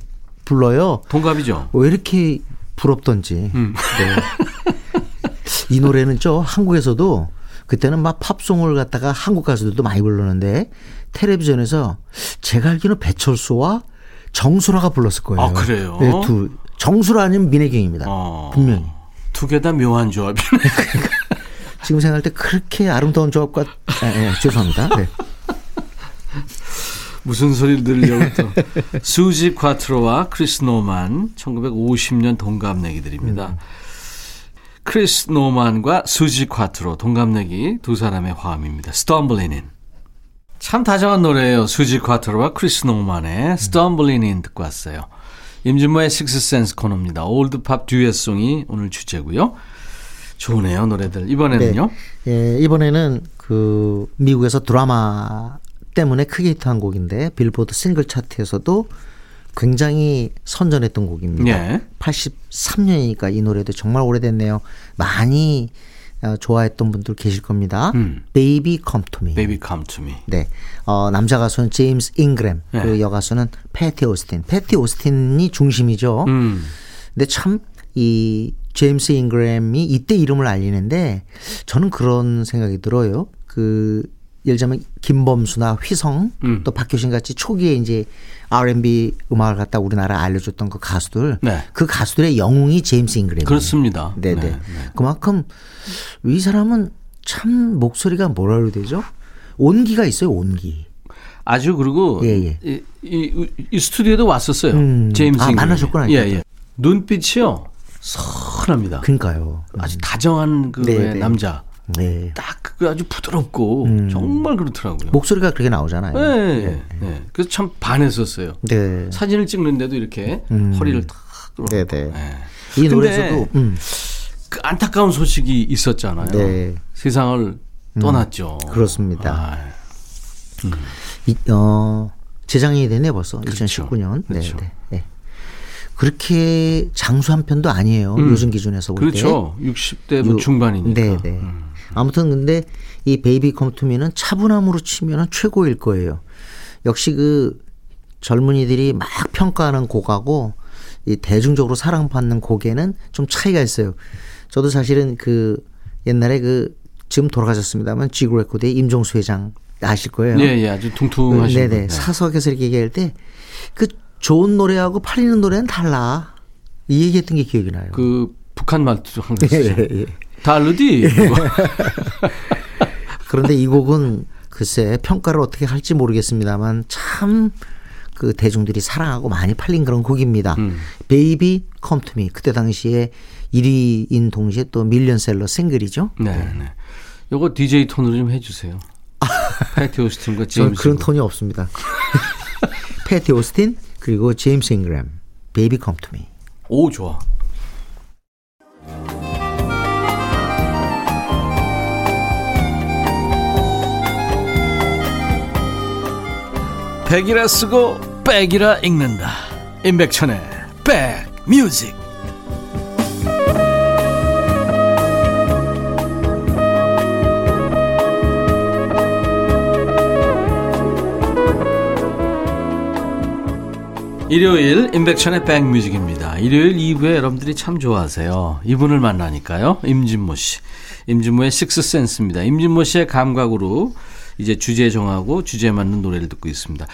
Speaker 3: 불러요.
Speaker 1: 동갑이죠.
Speaker 3: 왜 이렇게 부럽던지. 음. 네. 이 노래는 저 한국에서도 그때는 막 팝송을 갖다가 한국 가수들도 많이 불렀는데 텔레비전에서 제가 알기로는 배철수와 정수라가 불렀을 거예요.
Speaker 1: 아, 그래요?
Speaker 3: 네, 두. 정수라 아니면 민혜경입니다. 어, 분명히.
Speaker 1: 두 개 다 묘한 조합이네. (laughs)
Speaker 3: 지금 생각할 때 그렇게 아름다운 조합과, 아, 네, 죄송합니다. 네. (laughs)
Speaker 1: 무슨 소리를 들으려고 또. (laughs) 수지 콰트로와 크리스 노만 1950년 동갑내기들입니다. 음. 크리스 노만과 수지 콰트로 동갑내기 두 사람의 화음입니다. Stumblin' In. 참 다정한 노래예요. 수지 콰트로와 크리스 노만의 Stumblin' In 듣고 왔어요. 임진모의 식스센스 코너입니다. 올드팝 듀엣송이 오늘 주제고요. 좋으네요 노래들. 이번에는요?
Speaker 3: 네. 예, 이번에는 그 미국에서 드라마 때문에 크게 히트한 곡인데 빌보드 싱글 차트에서도 굉장히 선전했던 곡입니다. 예. 83년이니까 이 노래도 정말 오래됐네요. 많이 어, 좋아했던 분들 계실 겁니다. 음. Baby Come To Me.
Speaker 1: Baby Come To Me.
Speaker 3: 네. 어, 남자 가수는 제임스 잉그램, 예. 그 여가수는 패티 오스틴. 패티 오스틴이 중심이죠. 음. 근데 참 이 제임스 잉그램이 이때 이름을 알리는데 저는 그런 생각이 들어요. 그 예를 들자면 김범수나 휘성 음. 또 박효신 같이 초기에 이제 R&B 음악을 갖다 우리나라 알려줬던 그 가수들 네. 그 가수들의 영웅이 제임스 잉그램
Speaker 1: 그렇습니다.
Speaker 3: 네네. 네, 네. 그만큼 이 사람은 참 목소리가 뭐라 그래야 되죠? 온기가 있어요. 온기.
Speaker 1: 아주 그리고 예, 예. 이, 이, 이, 스튜디오도 왔었어요. 음. 제임스 아,
Speaker 3: 만나셨구나.
Speaker 1: 예, 예. 눈빛이요. 선합니다.
Speaker 3: 그러니까요.
Speaker 1: 아주 다정한 그 네, 네. 남자. 네. 딱그 아주 부드럽고 음. 정말 그렇더라고요.
Speaker 3: 목소리가 그렇게 나오잖아요.
Speaker 1: 네. 네. 네. 그래서 참 반했었어요. 네. 사진을 찍는데도 이렇게 음. 허리를 탁 끌어. 네, 네. 네.
Speaker 3: 이 노래에서도 음.
Speaker 1: 그 안타까운 소식이 있었잖아요. 네. 세상을 음. 떠났죠.
Speaker 3: 그렇습니다. 아. 음. 이, 어, 재작년이 되네 벌써 그렇죠. 2019년. 그렇죠. 네, 네. 그렇게 장수 한 편도 아니에요. 음. 요즘 기준에서 볼
Speaker 1: 그렇죠. 때. 60대 뭐 중반이니까.
Speaker 3: 네, 네. 음. 아무튼 근데 이 Baby Come to Me는 차분함으로 치면은 최고일 거예요. 역시 그 젊은이들이 막 평가하는 곡하고 이 대중적으로 사랑받는 곡에는 좀 차이가 있어요. 저도 사실은 그 옛날에 그 지금 돌아가셨습니다만 지구 레코드의 임정수 회장 아실 거예요.
Speaker 1: 네, 예, 아주 퉁퉁하신
Speaker 3: 네네 네. 사석에서 이렇게 얘기할 때 그 좋은 노래하고 팔리는 노래는 달라. 이 얘기했던 게 기억이 나요.
Speaker 1: 그 북한 말투 항상 쓰죠. (laughs) 예, 예. 다르디. (laughs)
Speaker 3: 그런데 이 곡은 글쎄 평가를 어떻게 할지 모르겠습니다만 참 그 대중들이 사랑하고 많이 팔린 그런 곡입니다. 음. Baby Come to Me 그때 당시에 1위인 동시에 또 밀리언셀러 싱글이죠.
Speaker 1: 네, 네. 요거 DJ 톤으로 좀 해주세요. (laughs) 패티 오스틴과 제임스.
Speaker 3: 그런 톤이 없습니다. (laughs) 패티 오스틴 그리고 제임스 잉그램 Baby Come to Me.
Speaker 1: 오 좋아. 백이라 쓰고 백이라 읽는다 임백천의 백뮤직 일요일 임백천의 백뮤직입니다. 일요일 2부에 여러분들이 참 좋아하세요. 이분을 만나니까요. 임진모 씨. 임진모의 식스센스입니다. 임진모 씨의 감각으로 이제 주제 정하고 주제에 맞는 노래를 듣고 있습니다.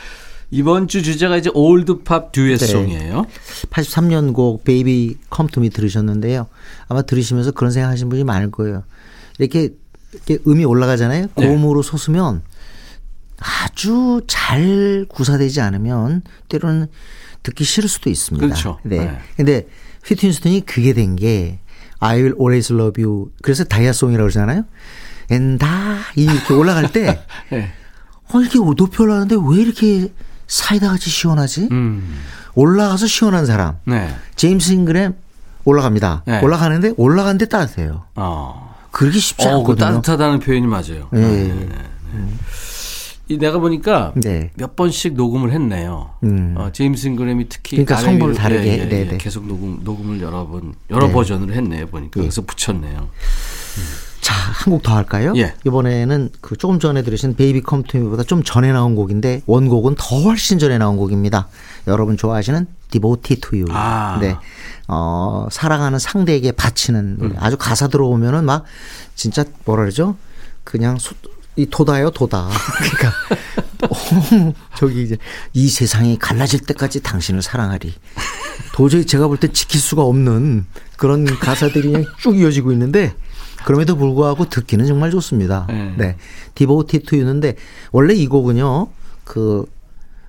Speaker 1: 이번 주 주제가 이제 old pop 듀엣 song이에요.
Speaker 3: 네. 83년 곡 Baby Come to Me 들으셨는데요. 아마 들으시면서 그런 생각 하신 분이 많을 거예요. 이렇게, 이렇게 음이 올라가잖아요. 네. 고음으로 솟으면 아주 잘 구사되지 않으면 때로는 듣기 싫을 수도 있습니다.
Speaker 1: 그렇죠.
Speaker 3: 네. 네. 근데 휘트니 휴스턴이 그게 된 게 I will always love you. 그래서 다이아song이라고 그러잖아요. 엔다 이렇게 올라갈 때 (laughs) 네. 어, 이렇게 높이 올라가는데 왜 이렇게 사이다 같이 시원하지? 음. 올라가서 시원한 사람. 네. 제임스 잉그램 올라갑니다. 네. 올라가는데 올라가는데 따뜻해요. 어. 그러기 쉽지 어, 그 않거든요.
Speaker 1: 그 따뜻하다는 표현이 맞아요. 네. 네. 음. 이 내가 보니까 네. 몇 번씩 녹음을 했네요. 음. 어, 제임스 잉그램이 특히
Speaker 3: 그러니까 성분을 다르게 예, 예,
Speaker 1: 예, 계속 녹음 녹음을 여러 번 여러 네. 버전으로 했네요. 보니까 예. 그래서 붙였네요. 음.
Speaker 3: 자, 한 곡 더 할까요? 예. 이번에는 그 조금 전에 들으신 Baby Come to Me보다 좀 전에 나온 곡인데 원곡은 더 훨씬 전에 나온 곡입니다. 여러분 좋아하시는 Devoted to You. 아. 네. 어, 사랑하는 상대에게 바치는. 음. 아주 가사 들어보면은 막 진짜 뭐라 그러죠? 그냥 소, 이 도다요 도다. (laughs) 그러니까 어, (laughs) 저기 이제 이 세상이 갈라질 때까지 당신을 사랑하리. 도저히 제가 볼 때 지킬 수가 없는 그런 가사들이 그냥 쭉 이어지고 있는데 그럼에도 불구하고 듣기는 정말 좋습니다. 네. 네. Devoted to You는데 원래 이 곡은요. 그,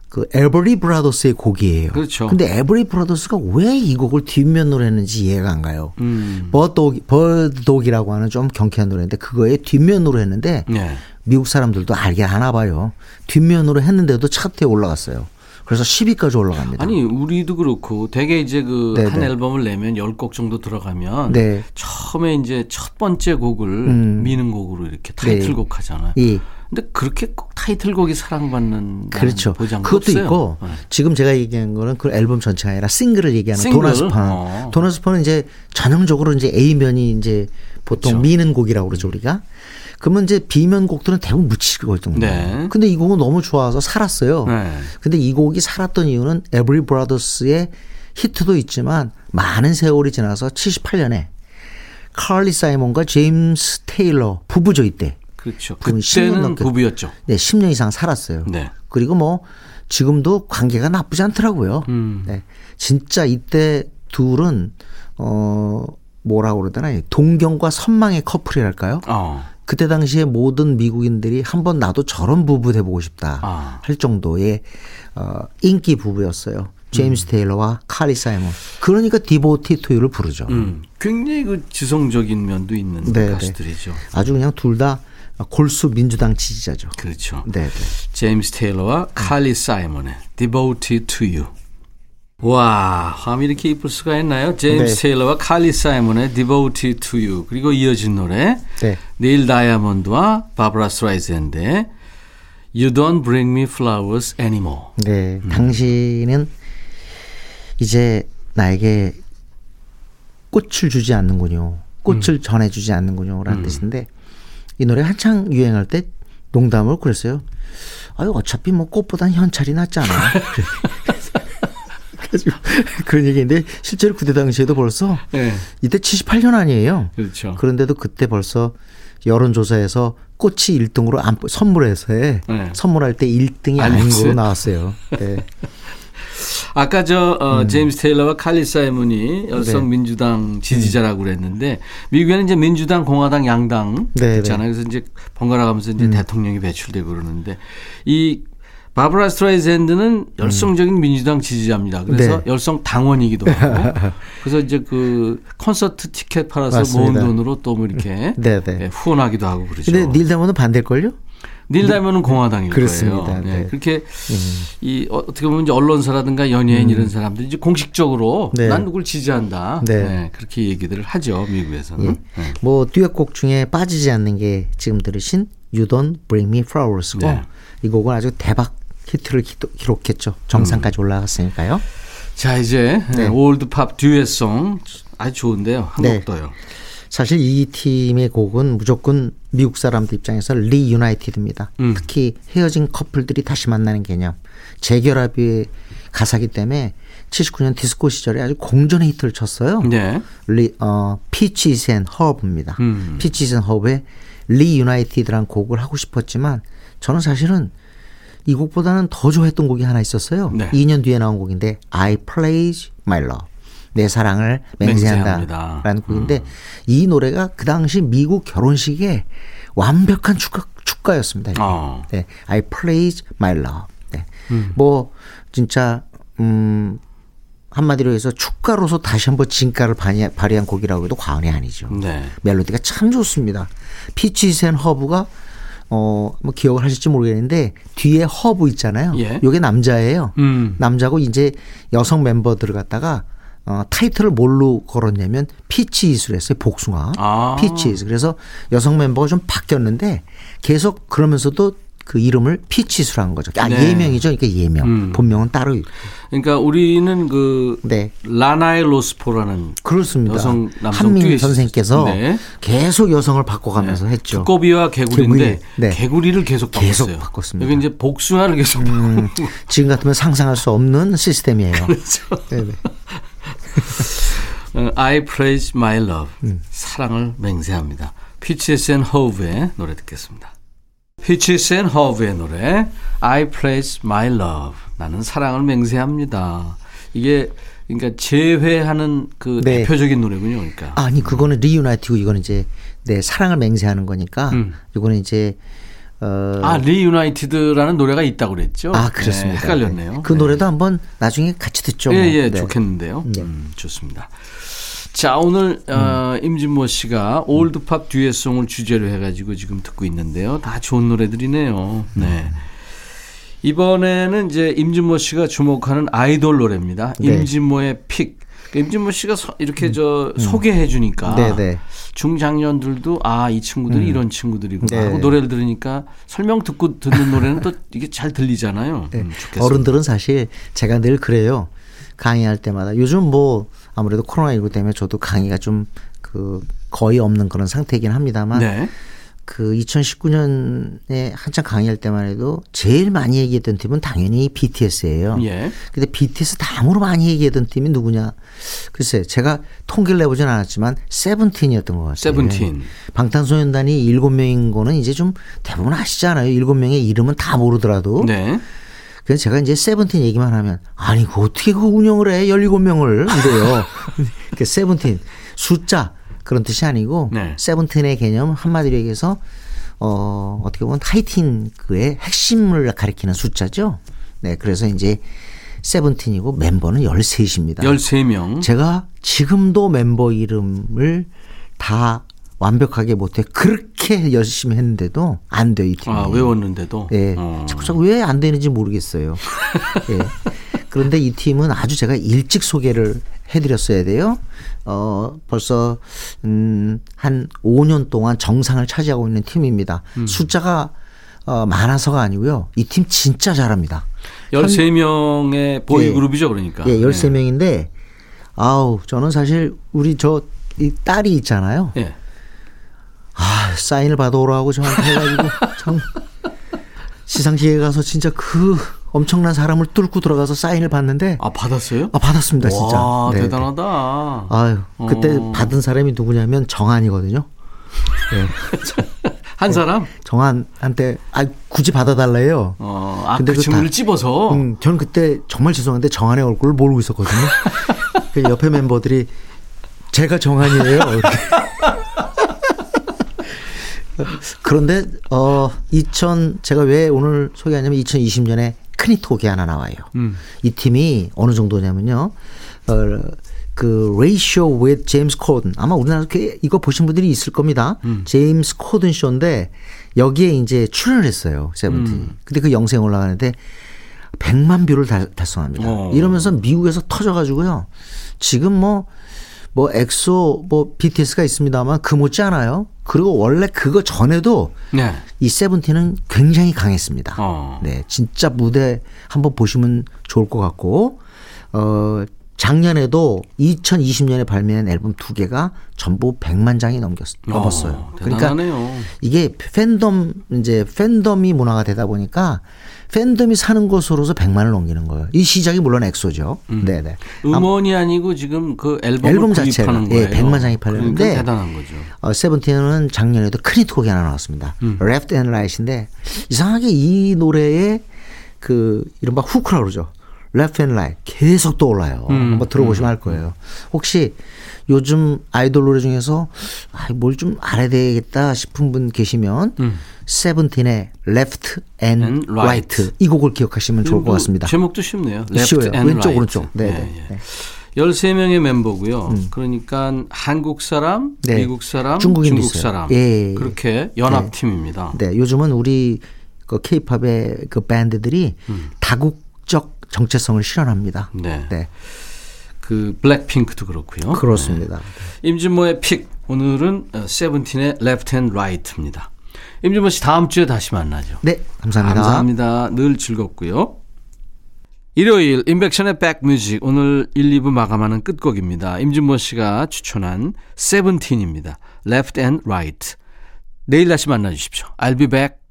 Speaker 3: 그 에벌리 브라더스의 곡이에요.
Speaker 1: 그렇죠.
Speaker 3: 근데 에벌리 브라더스가 왜 이 곡을 뒷면으로 했는지 이해가 안 가요. 음. Bird Dog, Bird Dog이라고 하는 좀 경쾌한 노래인데 그거에 뒷면으로 했는데 네. 미국 사람들도 알긴 아나 봐요. 뒷면으로 했는데도 차트에 올라갔어요. 그래서 10위까지 올라갑니다.
Speaker 1: 아니 우리도 그렇고 대개 이제 그 한 앨범을 내면 10곡 정도 들어가면 네. 처음에 이제 첫 번째 곡을 음. 미는 곡으로 이렇게 타이틀곡 네. 하잖아요. 예. 근데 그렇게 꼭 타이틀곡이 사랑받는
Speaker 3: 그렇죠. 보장 그것도 없어요. 있고 네. 지금 제가 얘기한 거는 그 앨범 전체가 아니라 싱글을 얘기하는 싱글? 도나스판. 어. 도나스판은 이제 전형적으로 이제 A 면이 이제 보통 그렇죠. 미는 곡이라고 그러죠 우리가. 그러면 이제 비면 곡들은 대부분 묻히거든요. 네. 근데 이 곡은 너무 좋아서 살았어요. 네. 근데 이 곡이 살았던 이유는 에브리 브라더스의 히트도 있지만 많은 세월이 지나서 78년에 칼리 사이먼과 제임스 테일러 부부죠 이때.
Speaker 1: 그렇죠. 그때는 부부였죠.
Speaker 3: 네, 10년 이상 살았어요. 네. 그리고 뭐 지금도 관계가 나쁘지 않더라고요. 음. 네. 진짜 이때 둘은 어 뭐라고 그러더나 동경과 선망의 커플이랄까요? 어. 그때 당시에 모든 미국인들이 한번 나도 저런 부부 돼보고 싶다 아. 할 정도의 어, 인기 부부였어요. 제임스 음. 테일러와 칼리 사이먼. 그러니까 Devoted to You를 부르죠. 음.
Speaker 1: 굉장히 그 지성적인 면도 있는 네, 네. 가수들이죠.
Speaker 3: 아주 그냥 둘 다 골수 민주당 지지자죠.
Speaker 1: 그렇죠. 네, 네. 제임스 테일러와 칼리 사이먼의 Devoted to You. 와, 화음이 이렇게 이쁠 수가 있나요? 제임스 네. 테일러와 칼리 사이먼의 Devoted to You 그리고 이어진 노래 네. 닐 다이아몬드와 바브라 스트라이샌드의 You Don't Bring Me Flowers Anymore.
Speaker 3: 네, 음. 당신은 이제 나에게 꽃을 주지 않는군요. 꽃을 음. 전해주지 않는군요라는 음. 뜻인데 이 노래 한창 유행할 때 농담을 그랬어요. 아유 어차피 뭐 꽃보단 현찰이 낫잖아. 가지고 (laughs) (laughs) 그런 얘기인데 실제로 그때 당시에도 벌써 네. 이때 78년 아니에요.
Speaker 1: 그렇죠.
Speaker 3: 그런데도 그때 벌써 여론조사에서 꽃이 1등으로 안, 선물해서에 네. 선물할 때 1등이 아닌 걸로 나왔어요. (laughs) 네.
Speaker 1: 아까 저 어, 음. 제임스 테일러와 칼리 사이먼이 여성 네. 민주당 지지자라고 음. 그랬는데 미국에는 이제 민주당, 공화당, 양당 네, 네. 있잖아요. 그래서 이제 번갈아 가면서 이제 음. 대통령이 배출되고 그러는데 이 바브라 스트라이샌드는 열성적인 음. 민주당 지지자입니다. 그래서 네. 열성 당원이기도 하고 (laughs) 그래서 이제 그 콘서트 티켓 팔아서 맞습니다. 모은 돈으로 또 뭐 이렇게 네, 네. 네, 후원하기도 하고 그러죠.
Speaker 3: 근데 닐 다이아몬드는 반대일걸요?
Speaker 1: 닐 다몬은 공화당일
Speaker 3: 그렇습니다.
Speaker 1: 거예요. 네. 그렇게 음. 이 어떻게 보면 이제 언론사라든가 연예인 음. 이런 사람들이 이제 공식적으로 네. 난 누굴 지지한다. 네. 그렇게 얘기들을 하죠 미국에서는. 예.
Speaker 3: 뭐 듀엣곡 중에 빠지지 않는 게 지금 들으신 You Don't Bring Me Flowers고 이 곡은 아주 대박 히트를 기록했죠. 정상까지 음. 올라갔으니까요.
Speaker 1: 자 이제 네. 올드팝 듀엣송 아주 좋은데요. 한 곡 더요.
Speaker 3: 사실 이 팀의 곡은 무조건 미국 사람들 입장에서 Reunited입니다. 음. 특히 헤어진 커플들이 다시 만나는 개념. 재결합의 가사기 때문에 79년 디스코 시절에 아주 공전의 히트를 쳤어요. 네. 리, 어, 피치스 앤 허브입니다. 음. 피치스 앤 허브의 Reunited란 곡을 하고 싶었지만 저는 사실은 이 곡보다는 더 좋아했던 곡이 하나 있었어요. 네. 2년 뒤에 나온 곡인데 I Pledge My Love. 내 사랑을 맹세한다라는 곡인데 음. 이 노래가 그 당시 미국 결혼식에 완벽한 축가 축가였습니다. 어. 네, I pledge my love. 네. 음. 뭐 진짜 음 한마디로 해서 축가로서 다시 한번 진가를 발휘한 곡이라고 해도 과언이 아니죠. 네. 멜로디가 참 좋습니다. 피치스 앤 허브가 어, 뭐 기억을 하실지 모르겠는데 뒤에 허브 있잖아요. 예. 요게 남자예요. 음. 남자고 이제 여성 멤버들을 갖다가 어, 타이틀을 뭘로 걸었냐면 Peaches를 했어요. 복숭아. 아. Peaches. 그래서 여성 멤버가 좀 바뀌었는데 계속 그러면서도 그 이름을 Peaches로 한 거죠. 아, 네. 예명이죠. 그러니까 예명. 음. 본명은 따로 있고.
Speaker 1: 그러니까 우리는 그 네. 라나에로스포라는
Speaker 3: 그렇습니다. 여성 남성 한민. 선생께서 네. 계속 여성을 바꿔가면서 네. 했죠.
Speaker 1: 두꺼비와 개구리인데 개구리. 네. 개구리 를 계속 바꿨어요.
Speaker 3: 계속 바꿨습니다.
Speaker 1: 여기 이제 복숭아를 계속 음,
Speaker 3: 지금 같으면 상상할 수 없는 시스템이에요. (laughs)
Speaker 1: 그렇죠. 어, I pledge my love. 음. 사랑을 맹세합니다. 피치스 앤 허브의 노래 듣겠습니다. 피치스 앤 허브의 노래 I pledge my love. 나는 사랑을 맹세합니다. 이게 그러니까 재회하는 그 네. 대표적인 노래군요. 그러니까.
Speaker 3: 아니 그거는 Reunited고 이거는 이제 네 사랑을 맹세하는 거니까 음. 이거는 이제
Speaker 1: 어. 아, Reunited라는 노래가 있다고 그랬죠?
Speaker 3: 아, 그렇습니다. 네,
Speaker 1: 헷갈렸네요.
Speaker 3: 그 네. 노래도 한번 나중에 같이 듣죠.
Speaker 1: 예, 뭐. 예, 네. 좋겠는데요. 네. 음, 좋습니다. 자, 오늘 어, 음. 어, 임진모 씨가 old pop 듀엣송을 주제로 해가지고 지금 듣고 있는데요. 다 좋은 노래들이네요. 네. 음. 이번에는 이제 임진모 씨가 주목하는 아이돌 노래입니다. 네. 임진모의 pick. 그러니까 임진모 씨가 서, 이렇게 음. 저 음. 소개해 주니까 네, 네. 중장년들도 아 이 친구들이 음. 이런 친구들이구나 네. 하고 노래를 들으니까 설명 듣고 듣는 노래는 또 이게 잘 들리잖아요. 네. 음,
Speaker 3: 어른들은 사실 제가 늘 그래요. 강의할 때마다 요즘 뭐 아무래도 코로나 19 때문에 저도 강의가 좀 그 거의 없는 그런 상태이긴 합니다만 네. 그 2019년에 한창 강의할 때만 해도 제일 많이 얘기했던 팀은 당연히 BTS예요. 예. 근데 BTS 다음으로 많이 얘기했던 팀이 누구냐? 글쎄, 제가 통계를 내보진 않았지만 세븐틴이었던 것 같아요.
Speaker 1: 세븐틴.
Speaker 3: 방탄소년단이 7명인 거는 이제 좀 대부분 아시잖아요. 7명의 이름은 다 모르더라도. 네. 그래서 제가 이제 세븐틴 얘기만 하면 아니, 그 어떻게 그 운영을 해? 17명을 이래요. (laughs) 그 세븐틴 숫자 그런 뜻이 아니고 네. 세븐틴의 개념 한마디로 얘기해서 어, 어떻게 보면 하이틴 그의 핵심을 가리키는 숫자죠. 네, 그래서 이제 세븐틴이고 멤버는 13입니다.
Speaker 1: 13명.
Speaker 3: 제가 지금도 멤버 이름을 다 완벽하게 못해 그렇게 열심히 했는데도 안 돼요, 이 팀이.
Speaker 1: 아, 외웠는데도?
Speaker 3: 네. 어. 자꾸 자꾸 왜 안 되는지 모르겠어요. 네. (laughs) 그런데 이 팀은 아주 제가 일찍 소개를 해드렸어야 돼요. 어, 벌써, 음, 한 5년 동안 정상을 차지하고 있는 팀입니다. 음. 숫자가 어, 많아서가 아니고요. 이 팀 진짜 잘합니다.
Speaker 1: 13명의 보이그룹이죠, 그러니까.
Speaker 3: 예, 13명인데, 네. 아우, 저는 사실 우리 저, 이 딸이 있잖아요. 예. 아, 사인을 받아오라고 저한테 해가지고, 참. 시상식에 가서 진짜 그 엄청난 사람을 뚫고 들어가서 사인을 받는데
Speaker 1: 아 받았어요?
Speaker 3: 아 받았습니다 진짜.
Speaker 1: 와 네, 대단하다. 네.
Speaker 3: 아유 그때 어. 받은 사람이 누구냐면 정한이거든요.
Speaker 1: 네. (laughs) 한 사람?
Speaker 3: 정한 한테 아 굳이 받아달래요.
Speaker 1: 어, 아, 근데 그 친구를 찝어서.
Speaker 3: 음, 저는 그때 정말 죄송한데 정한의 얼굴을 모르고 있었거든요. (laughs) 그 옆에 멤버들이 제가 정한이에요. (laughs) 그런데 어 2000 제가 왜 오늘 소개하냐면 2020년에 크니톡이 하나 나와요. 음. 이 팀이 어느 정도냐면요. 어, 그 Late Show with 제임스 코든 아마 우리나라 이거 보신 분들이 있을 겁니다. 음. 제임스 코든 쇼인데 여기에 이제 출연을 했어요. 세븐틴. 음. 근데 그 영상이 올라가는데 100만 view를 달, 달성합니다. 어. 이러면서 미국에서 터져 가지고요. 지금 뭐, 뭐 엑소, 뭐 BTS가 있습니다만 그 못지 않아요. 그리고 원래 그거 전에도 네. 이 세븐틴은 굉장히 강했습니다. 어. 네, 진짜 무대 한번 보시면 좋을 것 같고 어 작년에도 2020년에 발매한 앨범 두 개가 전부 100만 장이 넘겼 넘었어요. 어, 그러니까 이게 팬덤 이제 팬덤이 문화가 되다 보니까 팬덤이 사는 것으로서 100만을 넘기는 거예요. 이 시작이 물론 엑소죠. 음. 네, 네.
Speaker 1: 음원이 아니고 지금 그 앨범 앨범 자체가
Speaker 3: 예, 100만 장이 팔렸는데
Speaker 1: 그러니까 대단한 거죠.
Speaker 3: 어, 세븐틴은 작년에도 큰 히트곡이 하나 나왔습니다. 음. Left and Right인데 이상하게 이 노래에 그 이른바 후크라 그러죠. Left and Right 계속 떠올라요. 음. 한번 들어보시면 음. 알 거예요. 혹시 요즘 아이돌 노래 중에서 아, 뭘좀 알아야 되겠다 싶은 분 계시면 음. 세븐틴의 Left and, and right. right. 이 곡을 기억하시면 좋을 것뭐 같습니다.
Speaker 1: 제목도 쉽네요.
Speaker 3: 쉬워요. 왼쪽
Speaker 1: right.
Speaker 3: 오른쪽. 네. 네. 네.
Speaker 1: 13명의 멤버고요. 음. 그러니까 한국 사람, 네. 미국 사람, 중국인 중국 있어요. 사람 예. 그렇게 연합팀입니다.
Speaker 3: 네. 네. 요즘은 우리 그 케이팝의 그 밴드들이 음. 다국적 정체성을 실현합니다. 네. 네.
Speaker 1: 그 블랙핑크도 그렇고요.
Speaker 3: 그렇습니다.
Speaker 1: 네. 임진모의 픽 오늘은 세븐틴의 Left and Right입니다. 임진모 씨 다음 주에 다시 만나죠.
Speaker 3: 네, 감사합니다.
Speaker 1: 감사합니다. 늘 즐겁고요. 일요일 인백션의 백뮤직 오늘 1, 2부 마감하는 끝곡입니다. 임진모 씨가 추천한 세븐틴입니다. Left and Right. 내일 다시 만나 주십시오. I'll be back.